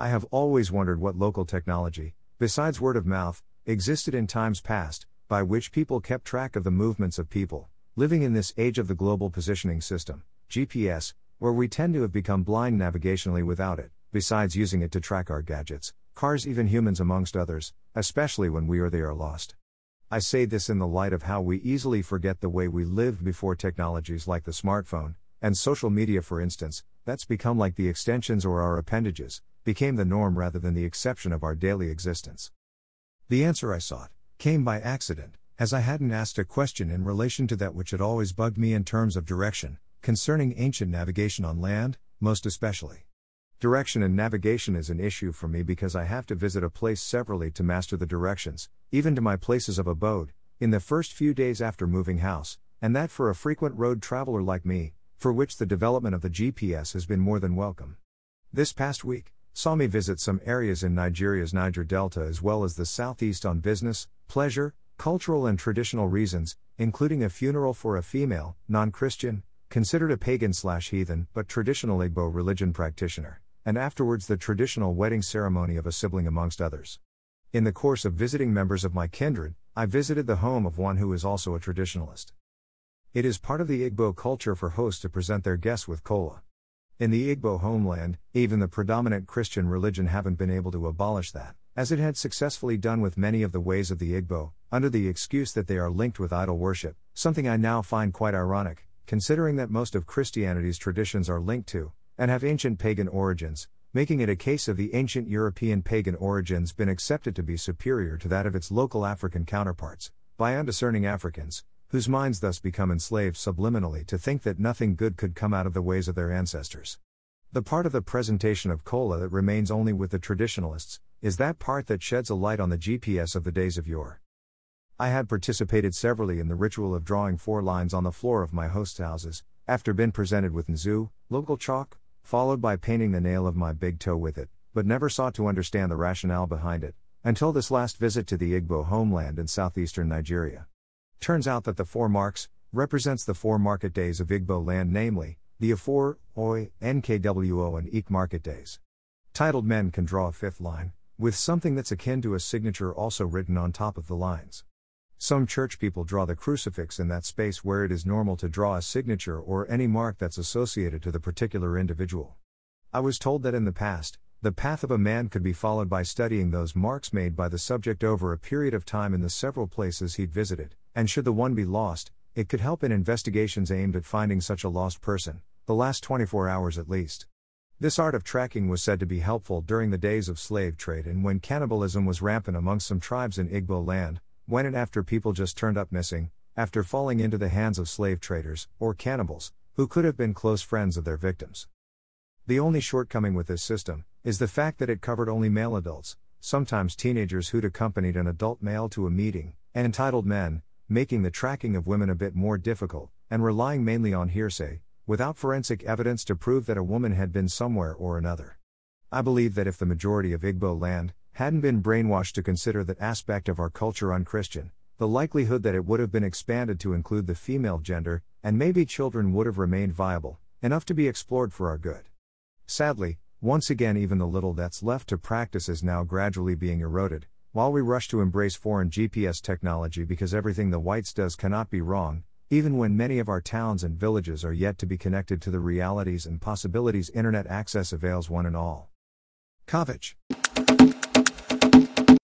I have always wondered what local technology, besides word of mouth, existed in times past, by which people kept track of the movements of people, living in this age of the global positioning system, GPS, where we tend to have become blind navigationally without it, besides using it to track our gadgets, cars, even humans, amongst others, especially when we or they are lost. I say this in the light of how we easily forget the way we lived before technologies like the smartphone, and social media, for instance, that's become like the extensions or our appendages, became the norm rather than the exception of our daily existence. The answer I sought came by accident, as I hadn't asked a question in relation to that which had always bugged me in terms of direction, concerning ancient navigation on land, most especially. Direction and navigation is an issue for me because I have to visit a place severally to master the directions, even to my places of abode, in the first few days after moving house, and that for a frequent road traveler like me, for which the development of the GPS has been more than welcome. This past week, saw me visit some areas in Nigeria's Niger Delta as well as the southeast on business, pleasure, cultural, and traditional reasons, including a funeral for a female, non Christian, considered a pagan slash heathen, but traditional Igbo religion practitioner, and afterwards the traditional wedding ceremony of a sibling, amongst others. In the course of visiting members of my kindred, I visited the home of one who is also a traditionalist. It is part of the Igbo culture for hosts to present their guests with kola. In the Igbo homeland, even the predominant Christian religion haven't been able to abolish that, as it had successfully done with many of the ways of the Igbo, under the excuse that they are linked with idol worship, something I now find quite ironic, considering that most of Christianity's traditions are linked to, and have ancient pagan origins, making it a case of the ancient European pagan origins been accepted to be superior to that of its local African counterparts, by undiscerning Africans, whose minds thus become enslaved subliminally to think that nothing good could come out of the ways of their ancestors. The part of the presentation of Kola that remains only with the traditionalists is that part that sheds a light on the GPS of the days of yore. I had participated severally in the ritual of drawing four lines on the floor of my host houses, after been presented with nzu, local chalk, followed by painting the nail of my big toe with it, but never sought to understand the rationale behind it, until this last visit to the Igbo homeland in southeastern Nigeria. Turns out that the four marks represents the four market days of Igbo land, namely, the Afor, Orie, NKWO, and Eke market days. Titled men can draw a fifth line, with something that's akin to a signature also written on top of the lines. Some church people draw the crucifix in that space where it is normal to draw a signature or any mark that's associated to the particular individual. I was told that in the past, the path of a man could be followed by studying those marks made by the subject over a period of time in the several places he'd visited, and should the one be lost, it could help in investigations aimed at finding such a lost person, the last 24 hours at least. This art of tracking was said to be helpful during the days of slave trade and when cannibalism was rampant among some tribes in Igbo land, when and after people just turned up missing, after falling into the hands of slave traders, or cannibals, who could have been close friends of their victims. The only shortcoming with this system is the fact that it covered only male adults, sometimes teenagers who'd accompanied an adult male to a meeting, and entitled men, making the tracking of women a bit more difficult, and relying mainly on hearsay, without forensic evidence to prove that a woman had been somewhere or another. I believe that if the majority of Igbo land hadn't been brainwashed to consider that aspect of our culture unchristian, the likelihood that it would have been expanded to include the female gender, and maybe children would have remained viable, enough to be explored for our good. Sadly, once again, even the little that's left to practice is now gradually being eroded, while we rush to embrace foreign GPS technology because everything the whites does cannot be wrong, even when many of our towns and villages are yet to be connected to the realities and possibilities internet access avails one and all. Kovach.